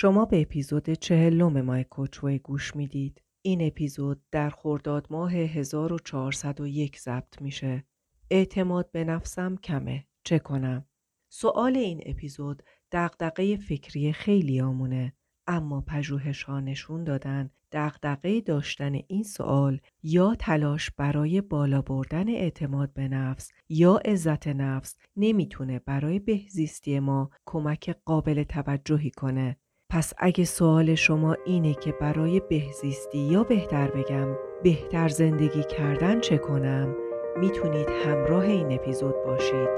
شما به اپیزود چهلم مای کوچوی گوش می‌دید. این اپیزود در خرداد ماه 1401 ضبط میشه. اعتماد به نفسم کمه. چه کنم؟ سوال این اپیزود دقدقه فکری خیلی آمونه. اما پژوهش ها نشون دادن دقدقه داشتن این سوال یا تلاش برای بالا بردن اعتماد به نفس یا عزت نفس نمی‌تونه برای بهزیستی ما کمک قابل توجهی کنه. پس اگه سوال شما اینه که برای بهزیستی یا بهتر بگم بهتر زندگی کردن چه کنم می‌تونید همراه این اپیزود باشید.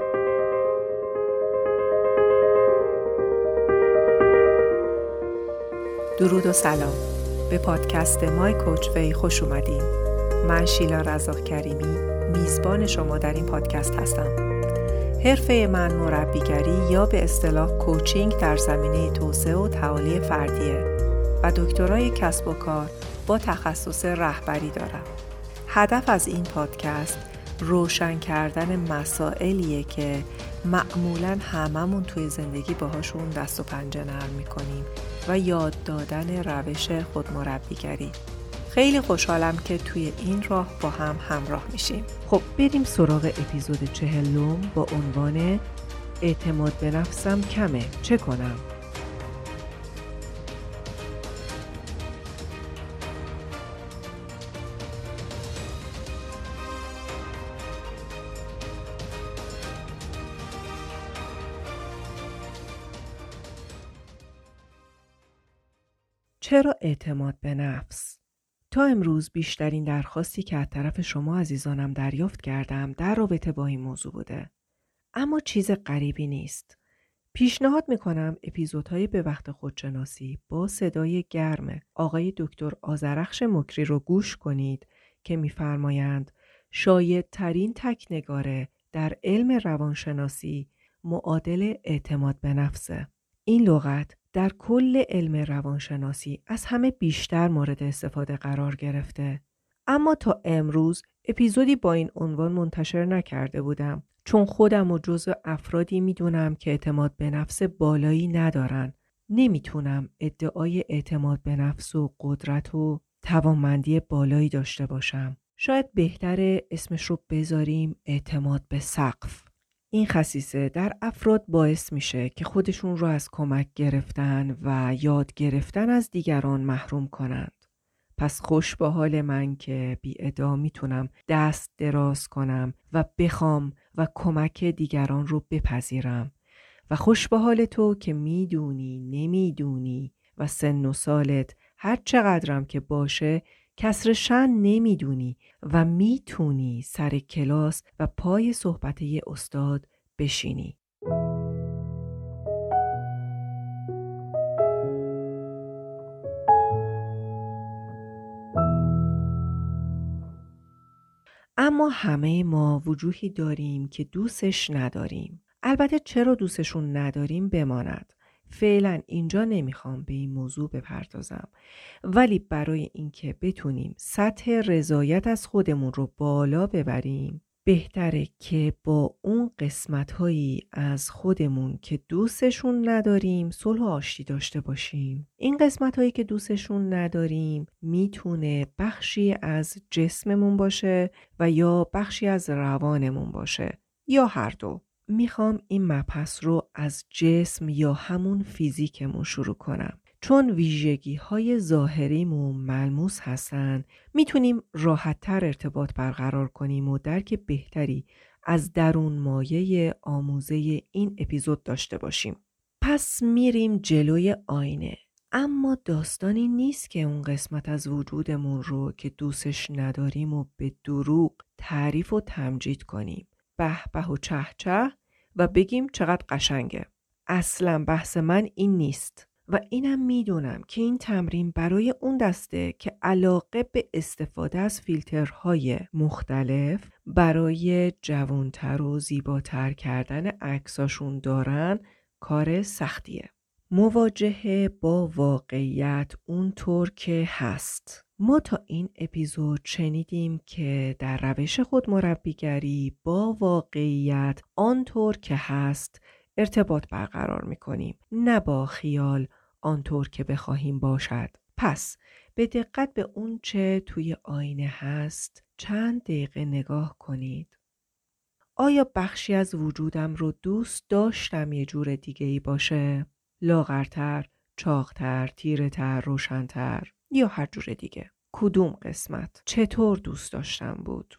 درود و سلام. به پادکست مای کوچ وی خوش اومدین. من شیلا رزاق کریمی میزبان شما در این پادکست هستم. حرفه من مربیگری یا به اصطلاح کوچینگ در زمینه توسعه و تعالی فردیه و دکترای کسب و کار با تخصص رهبری دارم. هدف از این پادکست روشن کردن مسائلیه که معمولا هممون توی زندگی باهاشون دست و پنجه نرم می‌کنیم و یاد دادن روش خودمربیگری خیلی خوشحالم که توی این راه با هم همراه میشیم خب بریم سراغ اپیزود چهلم با عنوان اعتماد به نفسم کمه چه کنم؟ چرا اعتماد به نفس؟ تا امروز بیشترین درخواستی که از طرف شما عزیزانم دریافت کردم در رابطه با این موضوع بوده. اما چیز غریبی نیست. پیشنهاد می‌کنم اپیزودهای به وقت خودشناسی با صدای گرم آقای دکتر آزرخش مکری رو گوش کنید که میفرمایند شاید ترین تکنگاره در علم روانشناسی معادل اعتماد به نفسه. این لغت در کل علم روانشناسی از همه بیشتر مورد استفاده قرار گرفته. اما تا امروز اپیزودی با این عنوان منتشر نکرده بودم چون خودم و جزو افرادی می‌دونم که اعتماد به نفس بالایی ندارن. نمی‌تونم ادعای اعتماد به نفس و قدرت و توانمندی بالایی داشته باشم. شاید بهتره اسمش رو بذاریم اعتماد به سقف. این خصیصه در افراد باعث میشه که خودشون رو از کمک گرفتن و یاد گرفتن از دیگران محروم کنند. پس خوش به حال من که بی ادا می‌تونم دست دراز کنم و بخوام و کمک دیگران رو بپذیرم و خوش به حال تو که می‌دونی نمی‌دونی و سن و سالت هر چقدرم که باشه کسر شن نمی‌دونی و می‌تونی سر کلاس و پای صحبت یه استاد بشینی. اما همه ما وجوهی داریم که دوستش نداریم. البته چرا دوستشون نداریم بماند. فعلا اینجا نمی‌خوام به این موضوع بپردازم. ولی برای اینکه بتونیم سطح رضایت از خودمون رو بالا ببریم بهتره که با اون قسمت هایی از خودمون که دوستشون نداریم صلح آشتی داشته باشیم. این قسمت هایی که دوستشون نداریم می‌تونه بخشی از جسممون باشه و یا بخشی از روانمون باشه یا هر دو. می‌خوام این مبحث رو از جسم یا همون فیزیکمون شروع کنم. چون ویژگی های ظاهریمون ملموس هستن می‌تونیم راحتتر ارتباط برقرار کنیم و درک بهتری از درون مایه آموزه این اپیزود داشته باشیم. پس میریم جلوی آینه. اما داستانی نیست که اون قسمت از وجودمون رو که دوستش نداریم و به دروغ تعریف و تمجید کنیم. به به و چه چه و بگیم چقدر قشنگه. اصلا بحث من این نیست. و اینم می‌دونم که این تمرین برای اون دسته که علاقه به استفاده از فیلترهای مختلف برای جوانتر و زیباتر کردن عکساشون دارن کار سختیه. مواجهه با واقعیت اونطور که هست. ما تا این اپیزود شنیدیم که در روش خود مربیگری با واقعیت آنطور که هست ارتباط برقرار می کنیم نه با خیال آنطور که بخواهیم باشد. پس به دقت به اون چه توی آینه هست چند دقیقه نگاه کنید. آیا بخشی از وجودم رو دوست داشتم یه جور دیگه ای باشه؟ لاغرتر، چاقتر، تیرهتر، روشنتر؟ یا هر جور دیگه. کدوم قسمت؟ چطور دوست داشتم بود؟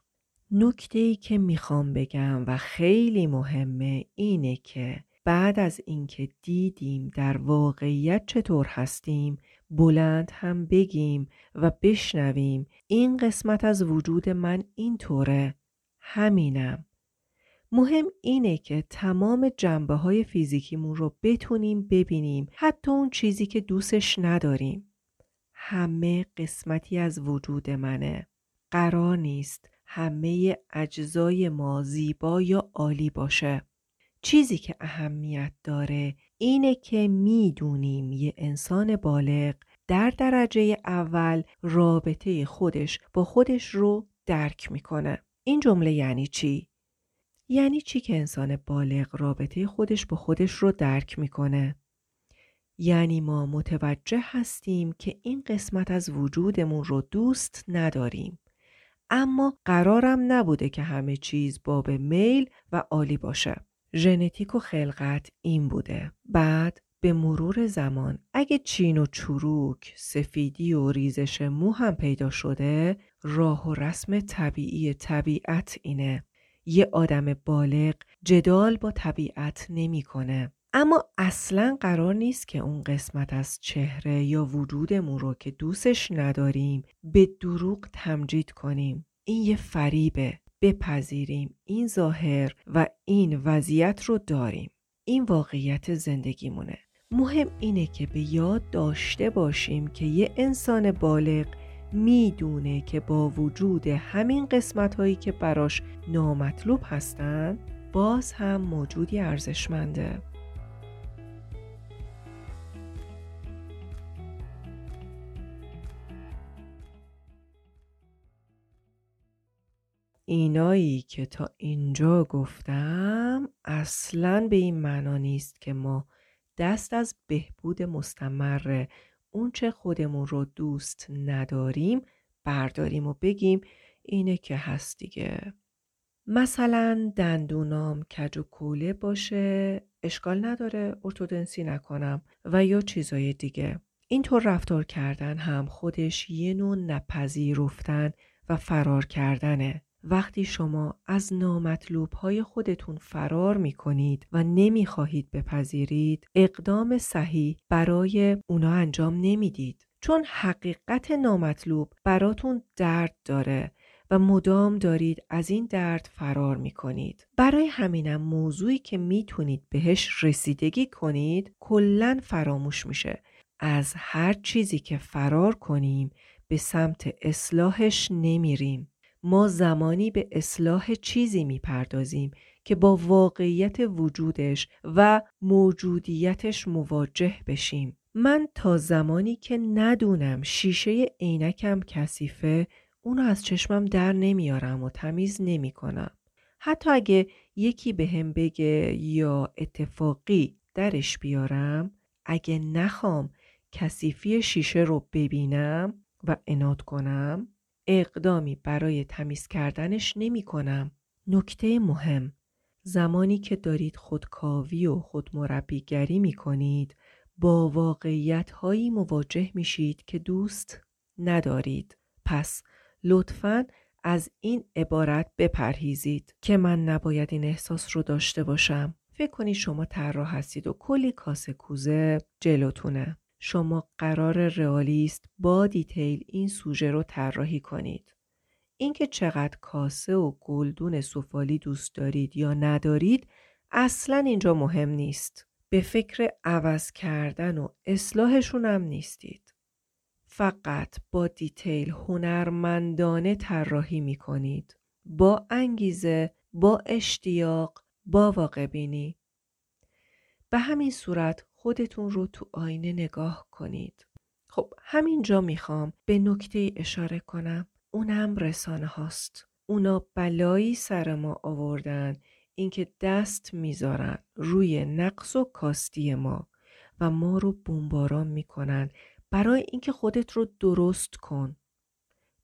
نکته ای که می‌خوام بگم و خیلی مهمه اینه که بعد از اینکه دیدیم در واقعیت چطور هستیم بلند هم بگیم و بشنویم این قسمت از وجود من اینطوره. همینم. مهم اینه که تمام جنبه های فیزیکیمون رو بتونیم ببینیم حتی اون چیزی که دوستش نداریم. همه قسمتی از وجود منه قرار نیست همه اجزای ما زیبا یا عالی باشه چیزی که اهمیت داره اینه که می‌دونیم یه انسان بالغ در درجه اول رابطه خودش با خودش رو درک می‌کنه این جمله یعنی چی؟ یعنی چی که انسان بالغ رابطه خودش با خودش رو درک می‌کنه؟ یعنی ما متوجه هستیم که این قسمت از وجودمون رو دوست نداریم. اما قرارم نبوده که همه چیز باب میل و عالی باشه. ژنتیک و خلقت این بوده. بعد به مرور زمان اگه چین و چروک، سفیدی و ریزش مو هم پیدا شده راه و رسم طبیعی طبیعت اینه یه آدم بالغ جدال با طبیعت نمی‌کنه. اما اصلا قرار نیست که اون قسمت از چهره یا وجودمون رو که دوستش نداریم به دروغ تمجید کنیم. این یه فریبه. بپذیریم این ظاهر و این وضعیت رو داریم. این واقعیت زندگیمونه. مهم اینه که به یاد داشته باشیم که یه انسان بالغ می‌دونه که با وجود همین قسمت هایی که براش نامطلوب هستن باز هم موجودی ارزشمنده اینایی که تا اینجا گفتم اصلا به این معنا نیست که ما دست از بهبود مستمر اونچه خودمون رو دوست نداریم برداریم و بگیم اینه که هست دیگه. مثلا دندونام کج و کوله باشه اشکال نداره ارتودنسی نکنم و یا چیزای دیگه. اینطور رفتار کردن هم خودش یه نوع نپذیرفتن و فرار کردنه. وقتی شما از نامطلوب های خودتون فرار می کنید و نمی خواهید بپذیرید اقدام صحیح برای اونا انجام نمی‌دید چون حقیقت نامطلوب براتون درد داره و مدام دارید از این درد فرار می کنید. برای همینم موضوعی که می‌تونید بهش رسیدگی کنید کلا فراموش میشه. از هر چیزی که فرار کنیم به سمت اصلاحش نمیریم. ما زمانی به اصلاح چیزی می‌پردازیم که با واقعیت وجودش و موجودیتش مواجه بشیم. من تا زمانی که ندونم شیشه عینکم کثیفه اونو از چشمم در نمیارم و تمیز نمی کنم. حتی اگه یکی به بگه یا اتفاقی درش بیارم اگه نخوام کثیفی شیشه رو ببینم و اناد کنم اقدامی برای تمیز کردنش نمی کنم. نکته مهم زمانی که دارید خودکاوی و خودمربیگری می کنید با واقعیت هایی مواجه میشید که دوست ندارید. پس لطفاً از این عبارت بپرهیزید که من نباید این احساس رو داشته باشم. فکر کنید شما طراح هستید و کلی کاسه کوزه جلوتونه. شما قرار رئالیست با دیتیل این سوژه رو طراحی کنید. اینکه چقدر کاسه و گلدون سفالی دوست دارید یا ندارید اصلا اینجا مهم نیست. به فکر عوض کردن و اصلاحشون هم نیستید. فقط با دیتیل هنرمندانه طراحی می کنید. با انگیزه، با اشتیاق، با واقع بینی. به همین صورت خودتون رو تو آینه نگاه کنید. خب همینجا می‌خوام به نکته اشاره کنم. اونم رسانه هاست. اونا بلایی سر ما آوردن اینکه دست می‌ذارن روی نقص و کاستی ما و ما رو بمباران می‌کنن برای اینکه خودت رو درست کن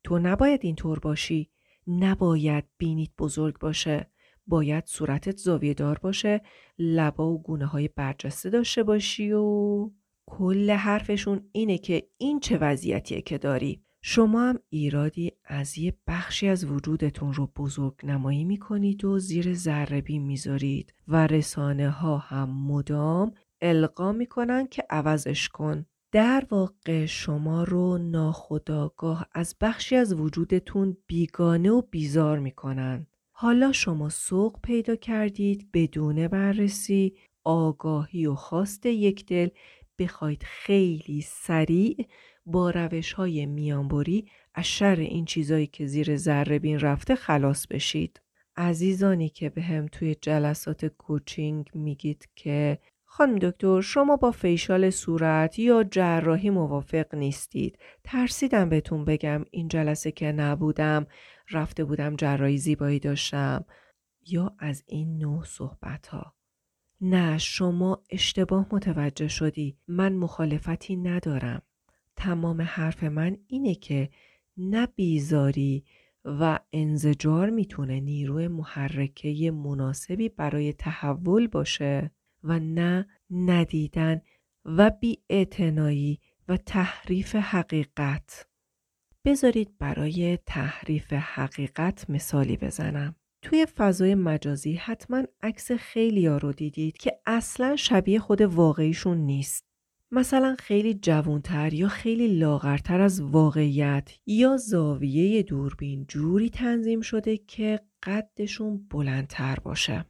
تو نباید اینطور باشی نباید بینیت بزرگ باشه باید صورتت زاویه دار باشه لبا و گونه های برجسته داشته باشی و کل حرفشون اینه که این چه وضعیتیه که داری. شما هم ایرادی از یه بخشی از وجودتون رو بزرگ نمایی می‌کنید و زیر ذربی می‌ذارید و رسانه ها هم مدام القا می‌کنن که عوضش کن. در واقع شما رو ناخداگاه از بخشی از وجودتون بیگانه و بیزار می‌کنن. حالا شما سوق پیدا کردید بدون بررسی آگاهی و خواست یک دل بخواید خیلی سریع با روش های میانبری از شر این چیزایی که زیر ذره بین رفته خلاص بشید. عزیزانی که به هم توی جلسات کوچینگ میگید که خانم دکتر شما با فیشال صورت یا جراحی موافق نیستید. ترسیدم بهتون بگم این جلسه که نبودم رفته بودم جراحی زیبایی داشتم یا از این نوع صحبت ها. نه شما اشتباه متوجه شدی من مخالفتی ندارم تمام حرف من اینه که نه بیزاری و انزجار می‌تونه نیروی محرکه مناسبی برای تحول باشه و نه ندیدن و بی و تحریف حقیقت بذارید برای تحریف حقیقت مثالی بزنم توی فضای مجازی حتما عکس خیلی ها رو دیدید که اصلا شبیه خود واقعیشون نیست. مثلا خیلی جوانتر یا خیلی لاغرتر از واقعیت یا زاویه دوربین جوری تنظیم شده که قدشون بلندتر باشه.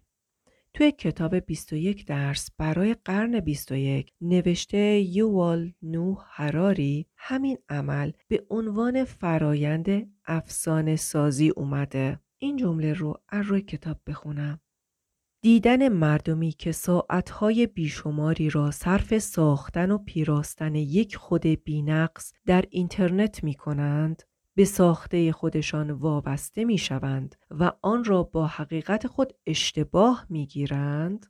توی کتاب 21 درس برای قرن 21 نوشته یووال نو هراری همین عمل به عنوان فرایند افسانه سازی اومده. این جمله رو از روی کتاب بخونم. دیدن مردمی که ساعتهای بیشماری را صرف ساختن و پیراستن یک خود بینقص در اینترنت می کنند به ساخته خودشان وابسته می شوند و آن را با حقیقت خود اشتباه می گیرند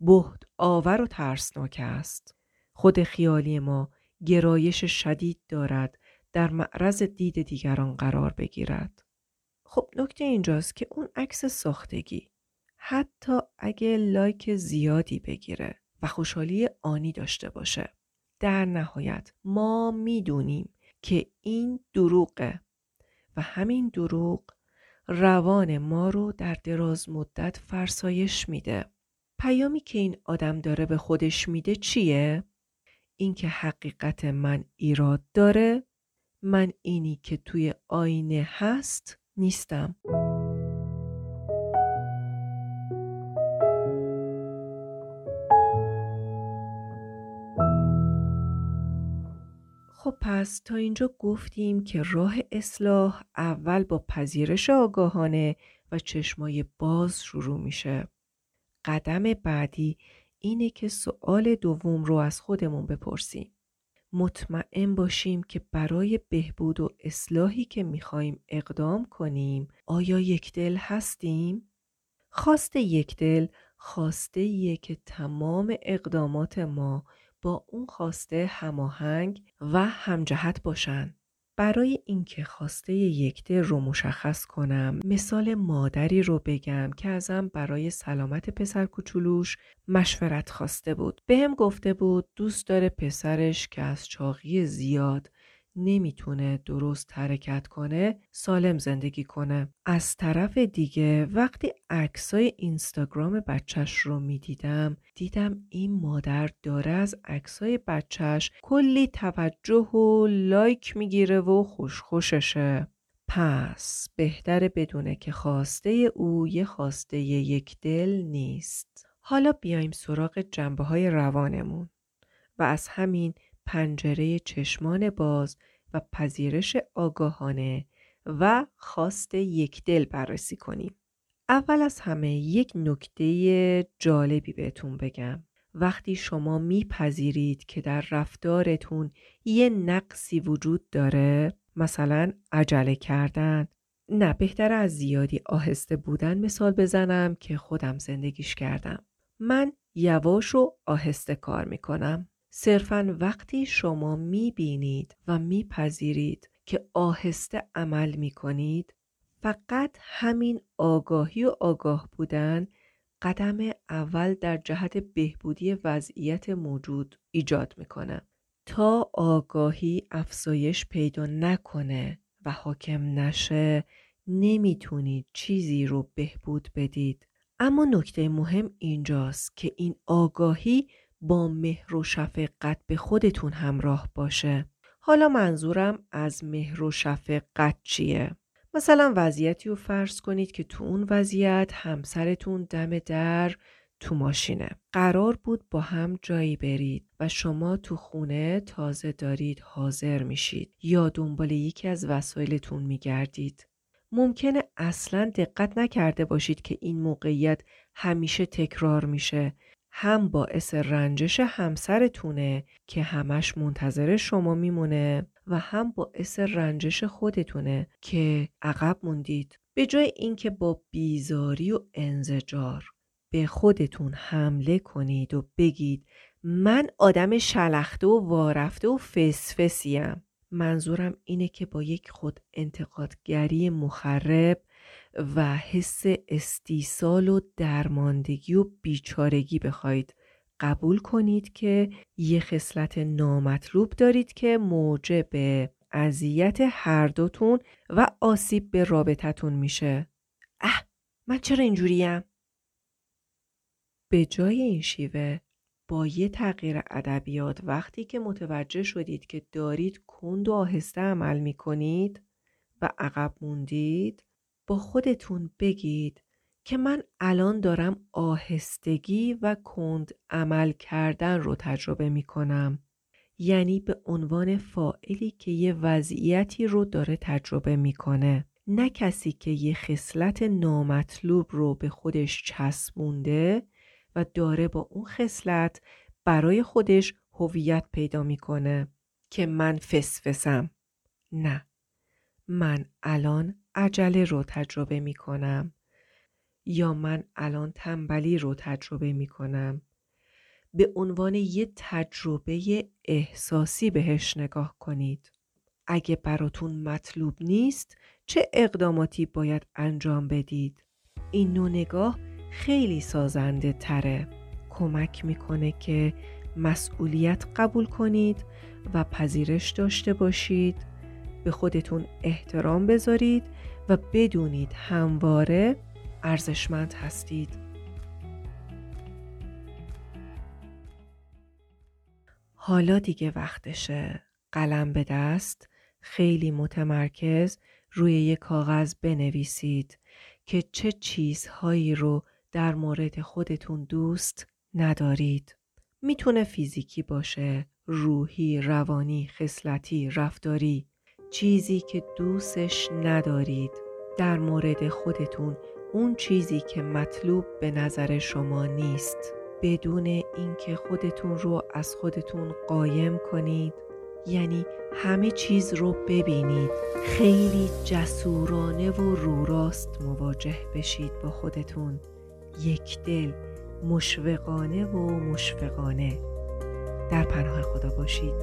بهت آور و ترسناک است. خود خیالی ما گرایش شدید دارد در معرض دید دیگران قرار بگیرد. خب نکته اینجاست که اون عکس ساختگی حتی اگه لایک زیادی بگیره و خوشحالی آنی داشته باشه در نهایت ما می‌دونیم که این دروغه و همین دروغ روان ما رو در دراز مدت فرسایش میده پیامی که این آدم داره به خودش میده چیه؟ اینکه حقیقت من ایراد داره من اینی که توی آینه هست نیستم پس تا اینجا گفتیم که راه اصلاح اول با پذیرش آگاهانه و چشمای باز شروع میشه. قدم بعدی اینه که سوال دوم رو از خودمون بپرسیم. مطمئن باشیم که برای بهبود و اصلاحی که می‌خواهیم اقدام کنیم آیا یک دل هستیم؟ خواست یک دل خواسته که تمام اقدامات ما با اون خواسته هماهنگ و همجهت باشند. برای اینکه خواسته یکده رو مشخص کنم مثال مادری رو بگم که ازم برای سلامت پسر کوچولوش مشورت خواسته بود به هم گفته بود دوست داره پسرش که از چاقی زیاد نمی‌تونه درست حرکت کنه سالم زندگی کنه. از طرف دیگه وقتی عکسای اینستاگرام بچهش رو می‌دیدم دیدم این مادر داره از عکسای بچهش کلی توجه و لایک می‌گیره و خوشخوششه. پس بهتره بدونه که خواسته او یه خواسته یک دل نیست. حالا بیایم سراغ جنبه های روانمون. و از همین پنجره چشمان باز و پذیرش آگاهانه و خواست یک دل بررسی کنیم. اول از همه یک نکته جالبی بهتون بگم. وقتی شما میپذیرید که در رفتارتون یه نقصی وجود داره مثلا عجله کردن نه بهتر از زیادی آهسته بودن مثال بزنم که خودم زندگیش کردم من یواش و آهسته کار می‌کنم صرفا وقتی شما می‌بینید و میپذیرید که آهسته عمل می‌کنید فقط همین آگاهی و آگاه بودن قدم اول در جهت بهبودی وضعیت موجود ایجاد می‌کنه. تا آگاهی افزایش پیدا نکنه و حاکم نشه نمی‌تونید چیزی رو بهبود بدید. اما نکته مهم اینجاست که این آگاهی با مهر و شفقت به خودتون همراه باشه. حالا منظورم از مهر و شفقت چیه؟ مثلا وضعیتی رو فرض کنید که تو اون وضعیت همسرتون دم در تو ماشینه. قرار بود با هم جایی برید و شما تو خونه تازه دارید حاضر میشید یا دنبال یکی از وسایلتون میگردید. ممکنه اصلا دقت نکرده باشید که این موقعیت همیشه تکرار میشه. هم باعث رنجش همسرتونه که همش منتظر شما میمونه و هم باعث رنجش خودتونه که عقب موندید. به جای اینکه با بیزاری و انزجار به خودتون حمله کنید و بگید من آدم شلخته و وارفته و فسفسیم. منظورم اینه که با یک خود انتقادگری مخرب و حس استیصال و درماندگی و بیچارگی بخواید قبول کنید که یه خصلت نامطلوب دارید که موجب اذیت هر دوتون و آسیب به رابطتون میشه. اه من چرا اینجوریم؟ به جای این شیوه با یه تغییر ادبیات وقتی که متوجه شدید که دارید کند و آهسته عمل می کنید و عقب موندید با خودتون بگید که من الان دارم آهستگی و کند عمل کردن رو تجربه می کنم. یعنی به عنوان فائلی که یه وضعیتی رو داره تجربه می‌کنه. نه کسی که یه خصلت نامطلوب رو به خودش چسبونده و داره با اون خصلت برای خودش هویت پیدا می‌کنه که من فسفسم. نه. من الان عجله رو تجربه می‌کنم یا من الان تنبلی رو تجربه می‌کنم. به عنوان یه تجربه احساسی بهش نگاه کنید. اگه براتون مطلوب نیست چه اقداماتی باید انجام بدید؟ این نوع نگاه خیلی سازنده تره. کمک می‌کنه که مسئولیت قبول کنید و پذیرش داشته باشید. به خودتون احترام بذارید و بدونید همواره ارزشمند هستید. حالا دیگه وقتشه قلم به دست. خیلی متمرکز روی یک کاغذ بنویسید که چه چیزهایی رو در مورد خودتون دوست ندارید. می‌تونه فیزیکی باشه، روحی، روانی، خصلتی، رفتاری، چیزی که دوستش ندارید. در مورد خودتون اون چیزی که مطلوب به نظر شما نیست. بدون اینکه خودتون رو از خودتون قایم کنید. یعنی همه چیز رو ببینید. خیلی جسورانه و رو راست مواجه بشید با خودتون. یک دل مشفقانه و مشفقانه در پناه خدا باشید.